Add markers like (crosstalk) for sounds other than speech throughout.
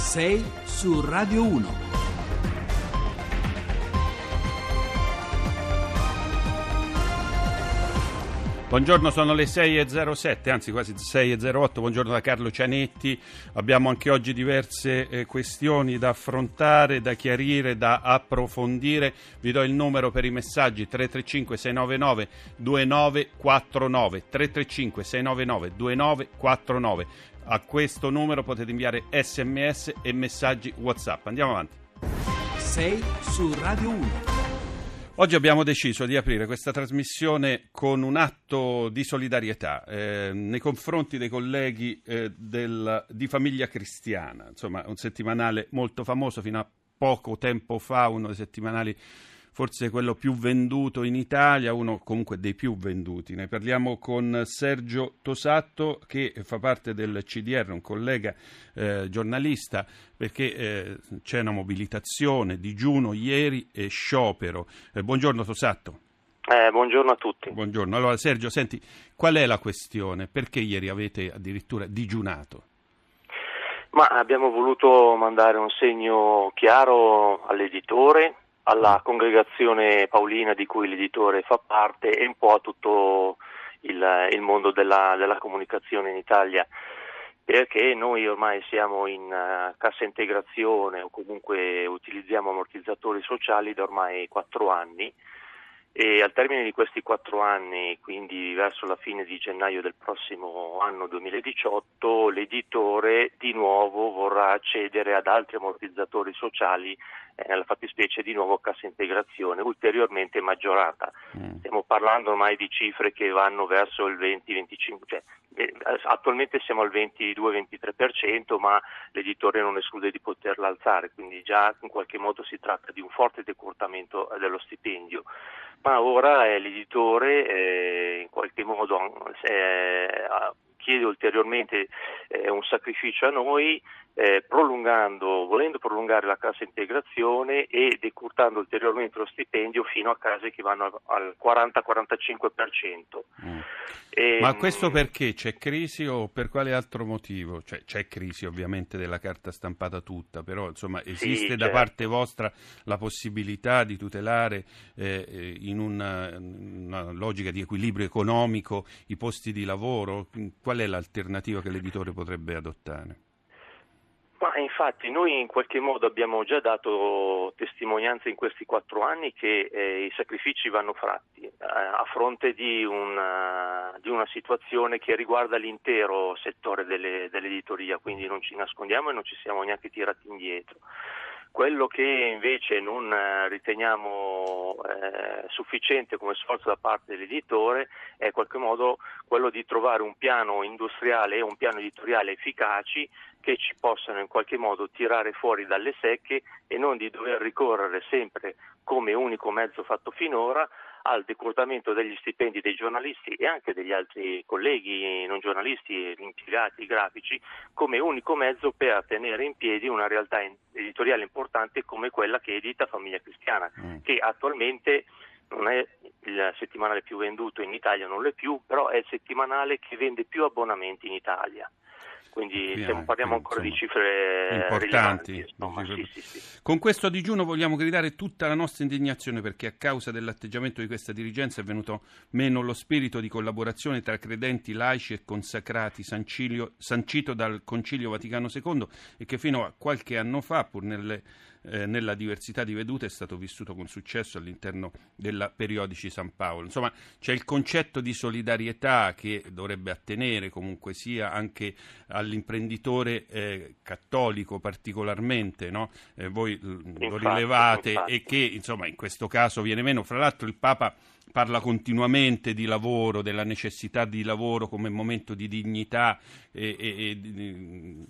6 su Radio 1. Buongiorno, sono le 6.07, anzi quasi 6.08. Buongiorno da Carlo Cianetti. Abbiamo anche oggi diverse eh, questioni da affrontare, da chiarire, da approfondire. Vi do il numero per i messaggi 335 699 2949 335 699 2949. A questo numero potete inviare sms e messaggi WhatsApp. Andiamo avanti. 6 su Radio 1. Oggi abbiamo deciso di aprire questa trasmissione con un atto di solidarietà eh, nei confronti dei colleghi eh, del, di Famiglia Cristiana, insomma un settimanale molto famoso fino a poco tempo fa, uno dei settimanali forse quello più venduto in Italia, uno comunque dei più venduti. Ne parliamo con Sergio Tosatto che fa parte del CDR, un collega eh, giornalista, perché eh, c'è una mobilitazione, digiuno ieri e sciopero. Eh, buongiorno Tosatto. Eh, buongiorno a tutti. Buongiorno. Allora Sergio, senti, qual è la questione? Perché ieri avete addirittura digiunato? Ma abbiamo voluto mandare un segno chiaro all'editore, alla congregazione Paolina di cui l'editore fa parte e un po' a tutto il, il mondo della, della, comunicazione in Italia perché noi ormai siamo in uh, cassa integrazione o comunque utilizziamo ammortizzatori sociali da ormai quattro anni e al termine di questi quattro anni, quindi verso la fine di gennaio del prossimo anno 2018, l'editore di nuovo vorrà accedere ad altri ammortizzatori sociali, eh, nella fattispecie di nuovo cassa integrazione, ulteriormente maggiorata. Mm. Stiamo parlando ormai di cifre che vanno verso il 20-25%, cioè, eh, attualmente siamo al 22-23%, ma l'editore non esclude di poterla alzare, quindi già in qualche modo si tratta di un forte decurtamento dello stipendio ma ora è l'editore eh, in qualche modo eh, chiede ulteriormente eh, un sacrificio a noi eh, prolungando, volendo prolungare la cassa integrazione e decurtando ulteriormente lo stipendio fino a case che vanno al 40-45%. Mm. E, Ma questo perché? C'è crisi o per quale altro motivo? Cioè, c'è crisi ovviamente della carta stampata tutta, però insomma esiste sì, da certo. parte vostra la possibilità di tutelare eh, eh, in una, una, logica di equilibrio economico i posti di lavoro? Qual è l'alternativa che l'editore potrebbe adottare? Ma infatti noi in qualche modo abbiamo già dato testimonianza in questi quattro anni che eh, i sacrifici vanno fatti eh, a fronte di di una, situazione che riguarda l'intero settore delle, dell'editoria, quindi non ci nascondiamo e non ci siamo neanche tirati indietro. Quello che invece non eh, riteniamo eh, sufficiente come sforzo da parte dell'editore è in qualche modo quello di trovare un piano industriale e un piano editoriale efficaci che ci possano in qualche modo tirare fuori dalle secche e non di dover ricorrere sempre come unico mezzo fatto finora al decurtamento degli stipendi dei giornalisti e anche degli altri colleghi non giornalisti, impiegati grafici, come unico mezzo per tenere in piedi una realtà editoriale importante come quella che edita Famiglia Cristiana, mm. che attualmente non è il settimanale più venduto in Italia, non lo è più, però è il settimanale che vende più abbonamenti in Italia quindi stiamo, parliamo ancora insomma, di cifre importanti. Sì, sì, sì. Con questo digiuno vogliamo gridare tutta la nostra indignazione perché a causa dell'atteggiamento di questa dirigenza è venuto meno lo spirito di collaborazione tra credenti laici e consacrati sancilio, sancito dal Concilio Vaticano II e che fino a qualche anno fa, pur nelle eh, nella diversità di vedute è stato vissuto con successo all'interno della Periodici San Paolo. Insomma, c'è il concetto di solidarietà che dovrebbe attenere comunque sia anche all'imprenditore eh, cattolico particolarmente, no? eh, voi infatti, lo rilevate infatti. e che insomma in questo caso viene meno. Fra l'altro il Papa parla continuamente di lavoro, della necessità di lavoro come momento di dignità e, e, e,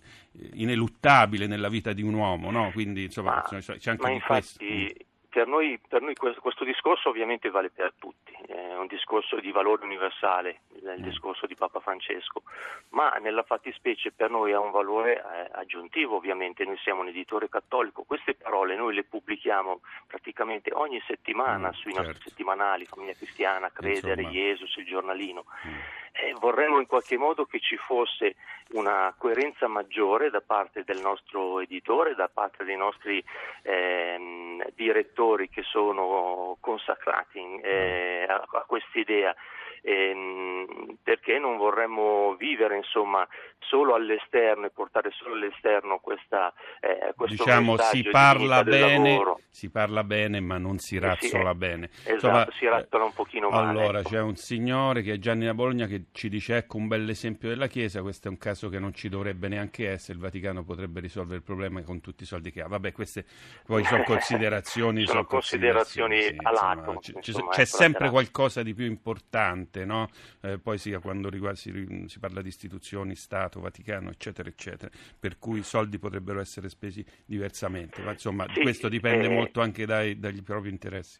ineluttabile nella vita di un uomo, no? Quindi insomma ma, c'è anche ma di infatti, questo. Per noi, per noi questo, questo, discorso ovviamente vale per tutti, è un discorso di valore universale, il mm. discorso di Papa Francesco, ma nella fattispecie per noi ha un valore eh, aggiuntivo ovviamente, noi siamo un editore cattolico, queste parole noi le pubblichiamo praticamente ogni settimana mm, sui certo. nostri settimanali, Famiglia Cristiana, Credere, Insomma. Jesus, il giornalino. Mm. Eh, vorremmo in qualche modo che ci fosse una coerenza maggiore da parte del nostro editore, da parte dei nostri ehm, direttori che sono consacrati eh, a, a quest'idea ehm, perché non vorremmo vivere insomma, solo all'esterno e portare solo all'esterno questa, eh, questo diciamo, si parla, bene, si parla bene ma non si razzola eh sì, bene. esatto, insomma, si razzola un pochino male allora ecco. c'è un signore che è Gianni da Bologna che ci dice ecco un bel esempio della Chiesa questo è un caso che non ci dovrebbe neanche essere il Vaticano potrebbe risolvere il problema con tutti i soldi che ha. Vabbè queste poi sono (laughs) considerazioni sono, sono considerazioni, considerazioni sì, a lato c'è sempre qualcosa di più importante importante, no? eh, poi sia quando riguarda, si, si, parla di istituzioni, Stato, Vaticano, eccetera, eccetera, per cui i soldi potrebbero essere spesi diversamente, ma insomma sì, questo dipende eh, molto anche dai, dagli propri interessi.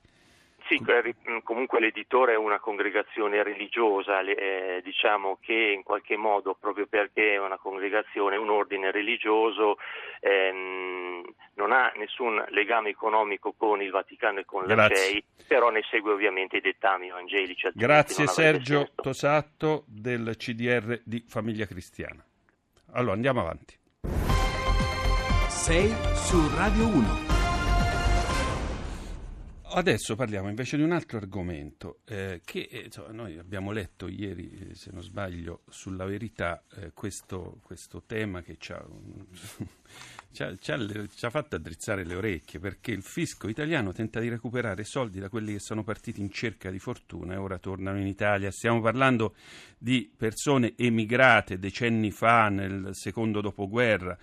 Sì, comunque l'editore è una congregazione religiosa, eh, diciamo che in qualche modo, proprio perché è una congregazione, un ordine religioso, ehm, non ha nessun legame economico con il Vaticano e con la CEI, però ne segue ovviamente i dettami evangelici. Grazie Sergio Tosatto del CDR di Famiglia Cristiana. Allora andiamo avanti. 6 su Radio 1. Adesso parliamo invece di un altro argomento eh, che eh, insomma, noi abbiamo letto ieri, eh, se non sbaglio, sulla verità eh, questo, questo, tema che ci ha, (laughs) ci, ha, ci, ha, ci ha, fatto addrizzare le orecchie perché il fisco italiano tenta di recuperare soldi da quelli che sono partiti in cerca di fortuna e ora tornano in Italia. Stiamo parlando di persone emigrate decenni fa, nel secondo dopoguerra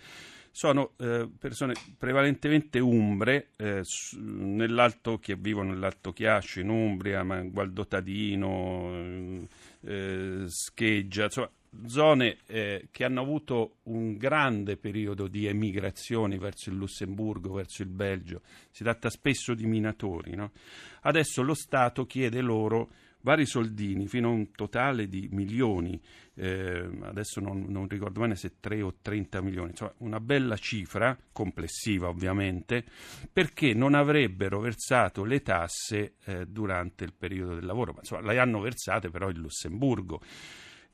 sono eh, persone prevalentemente umbre, eh, nell'alto, che vivono nell'Alto Chiascio, in Umbria, ma Gualdotadino, eh, Scheggia, insomma, zone eh, che hanno avuto un grande periodo di emigrazioni verso il Lussemburgo, verso il Belgio. Si tratta spesso di minatori. No? Adesso lo Stato chiede loro vari soldini fino a un totale di milioni, eh, adesso non, non, ricordo bene se 3 o 30 milioni, insomma una bella cifra, complessiva ovviamente, perché non avrebbero versato le tasse eh, durante il periodo del lavoro, ma insomma le hanno versate però in Lussemburgo.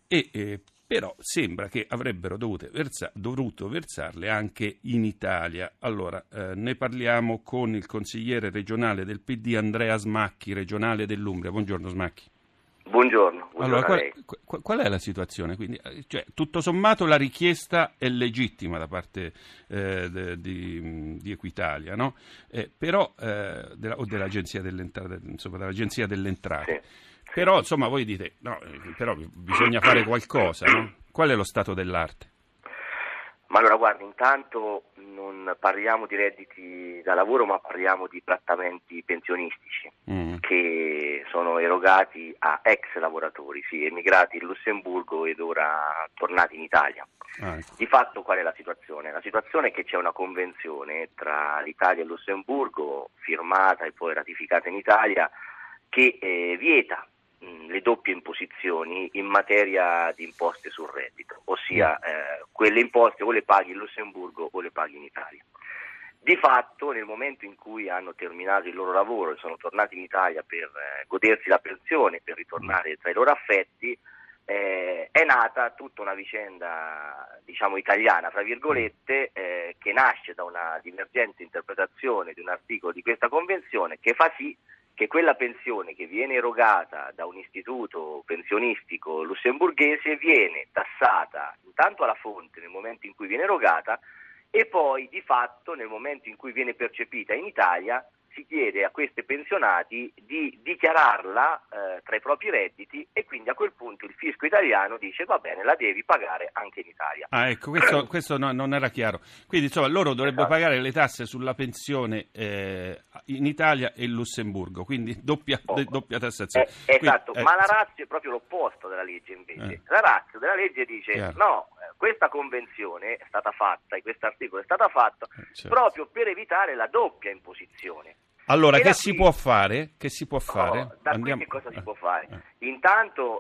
E eh, però sembra che avrebbero versa- dovuto versarle anche in Italia. Allora, eh, ne parliamo con il consigliere regionale del PD Andrea Smacchi, regionale dell'Umbria. Buongiorno Smacchi. Buongiorno. buongiorno allora, qual, qual, è la situazione? Quindi, eh, cioè, tutto sommato la richiesta è legittima da parte eh, de, di, di, Equitalia, no? eh, però, eh, della, o dell'Agenzia delle Entrate, insomma, dell'Agenzia delle Entrate. Sì. Però, insomma, voi dite, no, però bisogna fare qualcosa, no? Qual è lo stato dell'arte? Ma allora, guarda, intanto non parliamo di redditi da lavoro, ma parliamo di trattamenti pensionistici mm. che sono erogati a ex lavoratori, sì, emigrati in Lussemburgo ed ora tornati in Italia. Ah, ecco. Di fatto qual è la situazione? La situazione è che c'è una convenzione tra l'Italia e il Lussemburgo, firmata e poi ratificata in Italia, che eh, vieta le doppie imposizioni in materia di imposte sul reddito, ossia mm. eh, quelle imposte o le paghi in Lussemburgo o le paghi in Italia. Di fatto, nel momento in cui hanno terminato il loro lavoro e sono tornati in Italia per eh, godersi la pensione, per ritornare tra i loro affetti, eh, è nata tutta una vicenda, diciamo, italiana, fra virgolette, eh, che nasce da una divergente interpretazione di un articolo di questa convenzione che fa sì che quella pensione che viene erogata da un istituto pensionistico lussemburghese viene tassata intanto alla fonte nel momento in cui viene erogata e poi di fatto nel momento in cui viene percepita in Italia si chiede a questi pensionati di dichiararla eh, tra i propri redditi e quindi a quel punto il fisco italiano dice va bene, la devi pagare anche in Italia. Ah, ecco, questo, (clears throat) questo no, non era chiaro. Quindi insomma loro dovrebbero esatto. pagare le tasse sulla pensione eh, in Italia e in Lussemburgo, quindi doppia, oh. doppia tassazione. Eh, esatto, quindi, ma la razza è proprio l'opposto della legge invece. Eh. La razza della legge dice chiaro. no, eh, questa convenzione è stata fatta, questo articolo è stato fatto eh, certo. proprio per evitare la doppia imposizione. Allora, che si, può fare? che si può fare? Oh, da Andiamo... qui che cosa si può fare? Eh. Intanto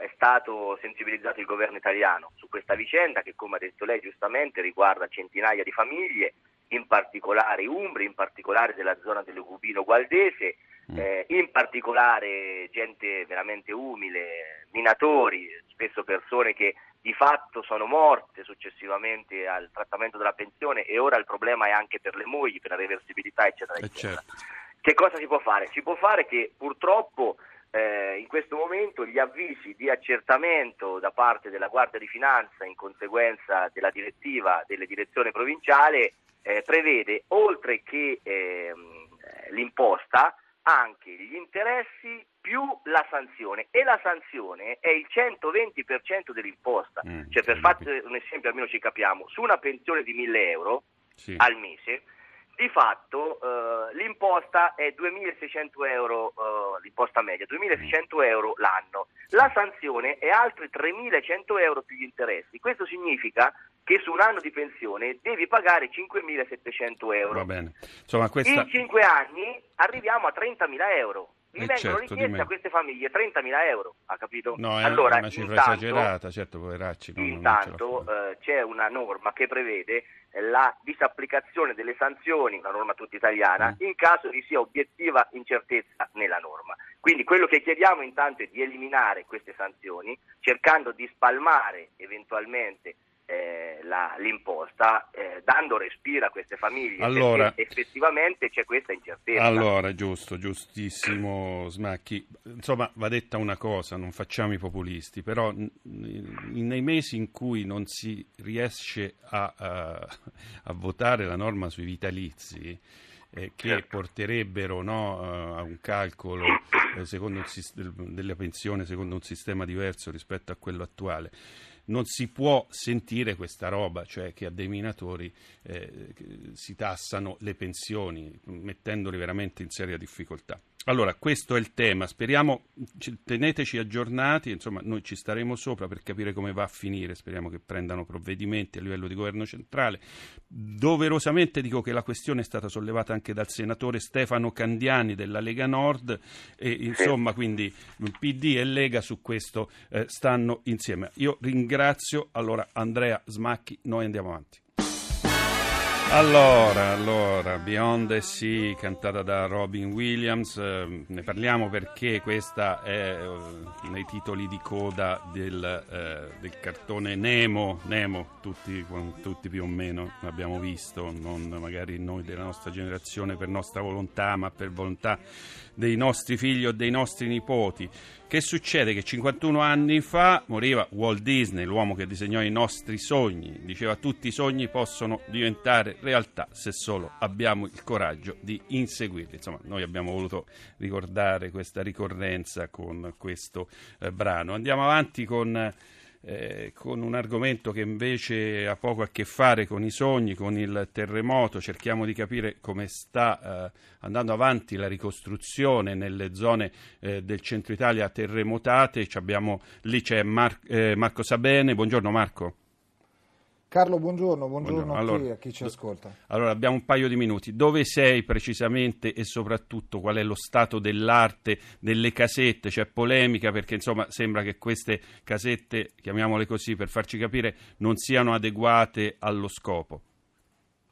eh, è stato sensibilizzato il governo italiano su questa vicenda che, come ha detto lei giustamente, riguarda centinaia di famiglie, in particolare Umbri, in particolare della zona dell'Ugubino Gualdese, mm. eh, in particolare gente veramente umile, minatori, spesso persone che di fatto sono morte successivamente al trattamento della pensione e ora il problema è anche per le mogli, per la reversibilità eccetera eh, eccetera. Certo. Che cosa si può fare? Si può fare che purtroppo eh, in questo momento gli avvisi di accertamento da parte della Guardia di Finanza in conseguenza della direttiva delle direzioni provinciali eh, prevede oltre che ehm, l'imposta anche gli interessi più la sanzione. E la sanzione è il 120% dell'imposta, mm, cioè per fare un esempio almeno ci capiamo, su una pensione di 1000 euro sì. al mese di fatto eh, l'imposta è 2.600 euro, eh, l'imposta media, 2.600 euro l'anno. La sanzione è altri 3.100 euro più gli interessi. Questo significa che su un anno di pensione devi pagare 5.700 euro. Insomma, questa... In 5 anni arriviamo a 30.000 euro. Mi eh vengono certo, richieste a queste famiglie 30.000 euro, ha capito? No, è allora, una cifra intanto, esagerata, certo, poveracci. Non, intanto non eh, c'è una norma che prevede la disapplicazione delle sanzioni, una norma tutta italiana, mm. in caso di sia obiettiva incertezza nella norma. Quindi quello che chiediamo intanto è di eliminare queste sanzioni, cercando di spalmare eventualmente eh, la, l'imposta, eh, dando respiro a queste famiglie, allora, effettivamente c'è questa incertezza. Allora, giusto, giustissimo Smacchi. Insomma, va detta una cosa, non facciamo i populisti, però n- nei mesi in cui non si riesce a, a, a votare la norma sui vitalizi, eh, che certo. porterebbero no, a un calcolo eh, secondo della pensione secondo un sistema diverso rispetto a quello attuale non si può sentire questa roba, cioè che a dei minatori eh, si tassano le pensioni, mettendoli veramente in seria difficoltà. Allora, questo è il tema, speriamo, teneteci aggiornati, insomma noi ci staremo sopra per capire come va a finire, speriamo che prendano provvedimenti a livello di governo centrale. Doverosamente dico che la questione è stata sollevata anche dal senatore Stefano Candiani della Lega Nord e insomma quindi PD e Lega su questo eh, stanno insieme. Io ringrazio allora Andrea Smacchi, noi andiamo avanti. Allora, allora, Beyond the Sea, cantata da Robin Williams, eh, ne parliamo perché questa è eh, nei titoli di coda del, eh, del cartone Nemo, Nemo tutti, tutti, più o meno abbiamo visto, non magari noi della nostra generazione per nostra volontà, ma per volontà dei nostri figli o dei nostri nipoti. Che succede? Che 51 anni fa moriva Walt Disney, l'uomo che disegnò i nostri sogni. Diceva tutti i sogni possono diventare realtà se solo abbiamo il coraggio di inseguirli. Insomma, noi abbiamo voluto ricordare questa ricorrenza con questo eh, brano. Andiamo avanti con eh, con un argomento che invece ha poco a che fare con i sogni, con il terremoto. Cerchiamo di capire come sta eh, andando avanti la ricostruzione nelle zone eh, del centro Italia terremotate. Abbiamo, lì c'è Mar- eh, Marco Sabene. Buongiorno Marco. Carlo, buongiorno, buongiorno, buongiorno. A, allora, chi, a, chi, ci ascolta. Allora, abbiamo un paio di minuti. Dove sei precisamente e soprattutto qual è lo stato dell'arte delle casette? C'è polemica perché insomma sembra che queste casette, chiamiamole così per farci capire, non siano adeguate allo scopo.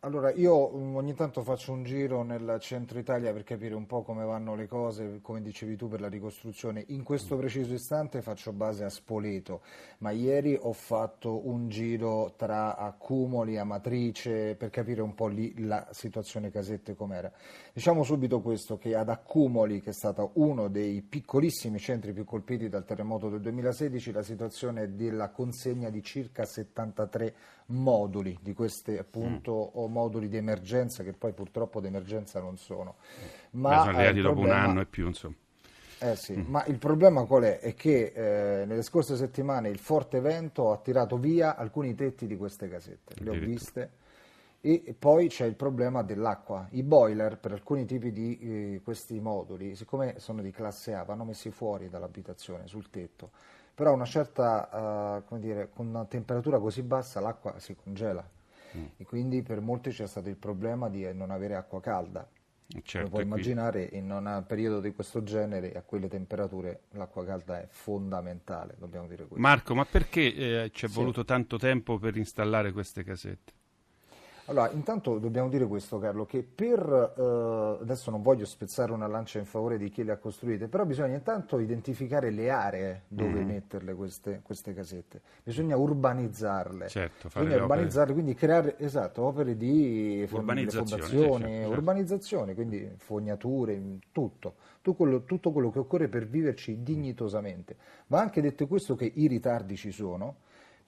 Allora, io mm, ogni tanto faccio un giro nel centro Italia per capire un po' come vanno le cose, come dicevi tu, per la ricostruzione. In questo preciso istante faccio base a Spoleto, ma ieri ho fatto un giro tra Accumoli, Amatrice, per capire un po' lì la situazione casette com'era. Diciamo subito questo, che ad Accumoli, che è stato uno dei piccolissimi centri più colpiti dal terremoto del 2016, la situazione è della consegna di circa 73 moduli di queste appunto mm moduli di emergenza che poi purtroppo di emergenza non sono. Ma Beh, sono arrivati dopo problema... un anno e più, insomma. Eh sì, mm. ma il problema qual è? È che eh, nelle scorse settimane il forte vento ha tirato via alcuni tetti di queste casette, le ho viste, e poi c'è il problema dell'acqua. I boiler per alcuni tipi di eh, questi moduli, siccome sono di classe A, vanno messi fuori dall'abitazione, sul tetto, però a una certa, uh, come dire, con una temperatura così bassa l'acqua si congela mm. e quindi per molti c'è stato il problema di non avere acqua calda. Certo, Come puoi immaginare, in un periodo di questo genere, a quelle temperature, l'acqua calda è fondamentale, dobbiamo dire questo. Marco, ma perché eh, ci è sì. voluto tanto tempo per installare queste casette? Allora, intanto dobbiamo dire questo Carlo, che per, eh, adesso non voglio spezzare una lancia in favore di chi le ha costruite, però bisogna intanto identificare le aree dove mm. metterle queste, queste, casette, bisogna urbanizzarle, certo, bisogna urbanizzarle, quindi creare esatto, opere di fondazioni, certo, certo. urbanizzazione, quindi fognature, tutto, tutto quello, tutto quello che occorre per viverci dignitosamente. Va anche detto questo che i ritardi ci sono,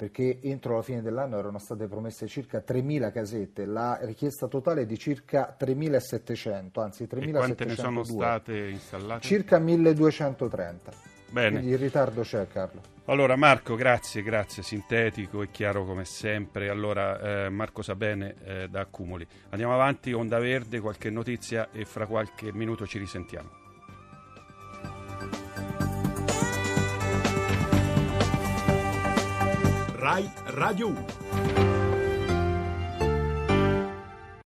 perché entro la fine dell'anno erano state promesse circa 3.000 casette, la richiesta totale è di circa 3.700, anzi 3.702. quante ne sono state installate? Circa 1.230. Bene. Quindi il ritardo c'è Carlo. Allora Marco, grazie, grazie, sintetico e chiaro come sempre. Allora eh, Marco Sabene eh, da Accumuli. Andiamo avanti, Onda Verde, qualche notizia e fra qualche minuto ci risentiamo. Rai Radio 1.